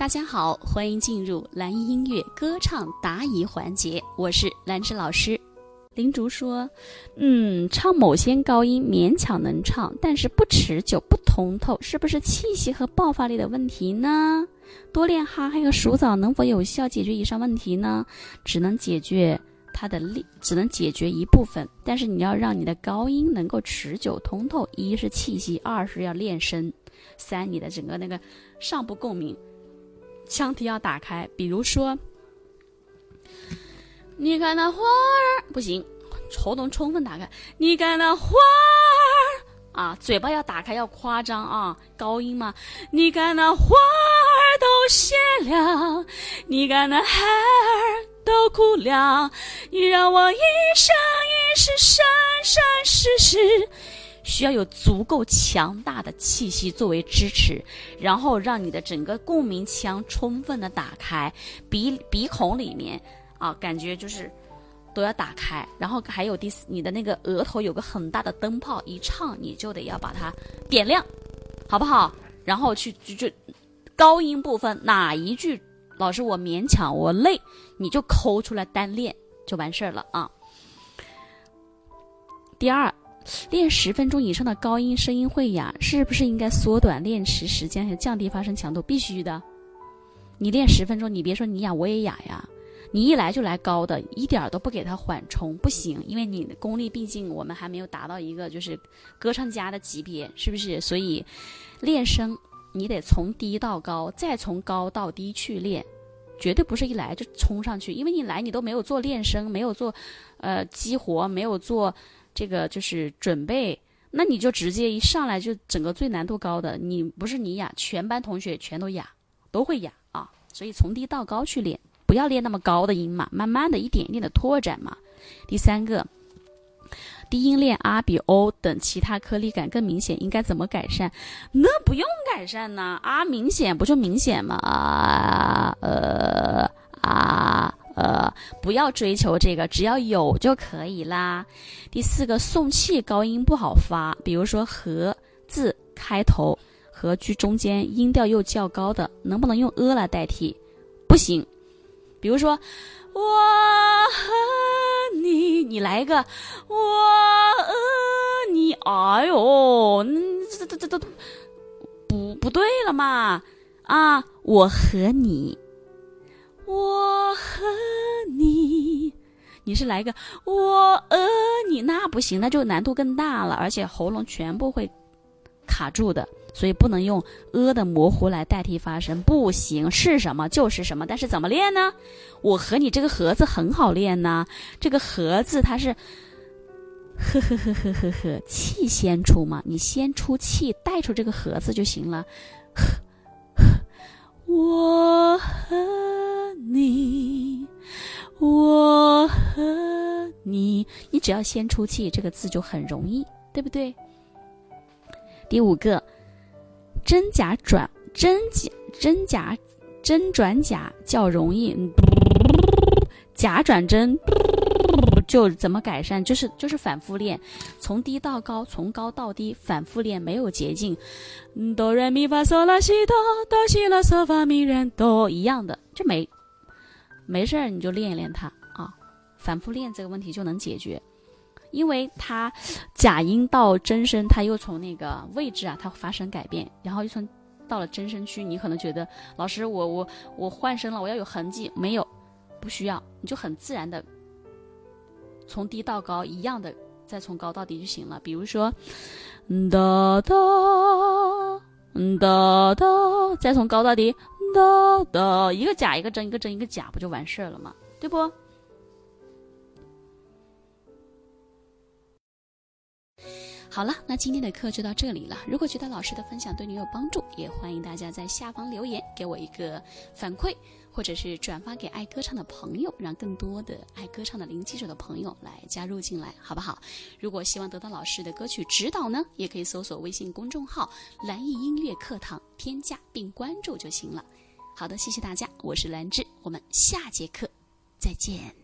大家好，欢迎进入蓝音音乐歌唱答疑环节，我是兰芝老师。林竹说：“嗯，唱某些高音勉强能唱，但是不持久、不通透，是不是气息和爆发力的问题呢？多练哈嘿和数枣能否有效解决以上问题呢？只能解决它的力，只能解决一部分。但是你要让你的高音能够持久通透，一是气息，二是要练声，三你的整个那个上部共鸣。”腔体要打开，比如说，你看那花儿不行，喉咙充分打开。你看那花儿啊，嘴巴要打开，要夸张啊，高音嘛。你看那花儿都谢了，你看那孩儿都哭了，你让我一生一世生生世世。需要有足够强大的气息作为支持，然后让你的整个共鸣腔充分的打开，鼻鼻孔里面啊，感觉就是都要打开，然后还有第四，你的那个额头有个很大的灯泡，一唱你就得要把它点亮，好不好？然后去就就高音部分哪一句老师我勉强我累，你就抠出来单练就完事儿了啊。第二。练十分钟以上的高音，声音会哑，是不是应该缩短练持时间，还降低发声强度？必须的。你练十分钟，你别说你哑，我也哑呀。你一来就来高的，一点都不给他缓冲，不行。因为你的功力，毕竟我们还没有达到一个就是歌唱家的级别，是不是？所以练声，你得从低到高，再从高到低去练，绝对不是一来就冲上去。因为你来，你都没有做练声，没有做呃激活，没有做。这个就是准备，那你就直接一上来就整个最难度高的，你不是你哑，全班同学全都哑，都会哑啊。所以从低到高去练，不要练那么高的音嘛，慢慢的一点一点的拓展嘛。第三个，低音练啊比 O 等其他颗粒感更明显，应该怎么改善？那不用改善呢，啊明显不就明显吗？呃。不要追求这个，只要有就可以啦。第四个，送气高音不好发，比如说和字开头和句中间音调又较高的，能不能用呃来代替？不行。比如说我和你，你来一个我和你，哎呦，这这这这不不对了嘛？啊，我和你。我和你，你是来个我呃你那不行，那就难度更大了，而且喉咙全部会卡住的，所以不能用呃的模糊来代替发声，不行，是什么就是什么。但是怎么练呢？我和你这个盒子很好练呢，这个盒子它是呵呵呵呵呵呵，气先出嘛，你先出气带出这个盒子就行了。我和。你，我和你，你只要先出气，这个字就很容易，对不对？第五个，真假转真假真假真转假较容易，假转真就怎么改善？就是就是反复练，从低到高，从高到低，反复练，没有捷径。哆来咪发嗦拉西哆哆西拉嗦发咪来哆一样的，就没。没事儿，你就练一练它啊，反复练这个问题就能解决。因为它假音到真声，它又从那个位置啊，它发生改变，然后又从到了真声区，你可能觉得老师，我我我换声了，我要有痕迹，没有，不需要，你就很自然的从低到高一样的，再从高到低就行了。比如说，哒哒，哒哒，再从高到低。的的一个假一个真一个真一个假不就完事儿了吗？对不？好了，那今天的课就到这里了。如果觉得老师的分享对你有帮助，也欢迎大家在下方留言给我一个反馈，或者是转发给爱歌唱的朋友，让更多的爱歌唱的零基础的朋友来加入进来，好不好？如果希望得到老师的歌曲指导呢，也可以搜索微信公众号“蓝艺音乐课堂”，添加并关注就行了。好的，谢谢大家，我是兰芝，我们下节课再见。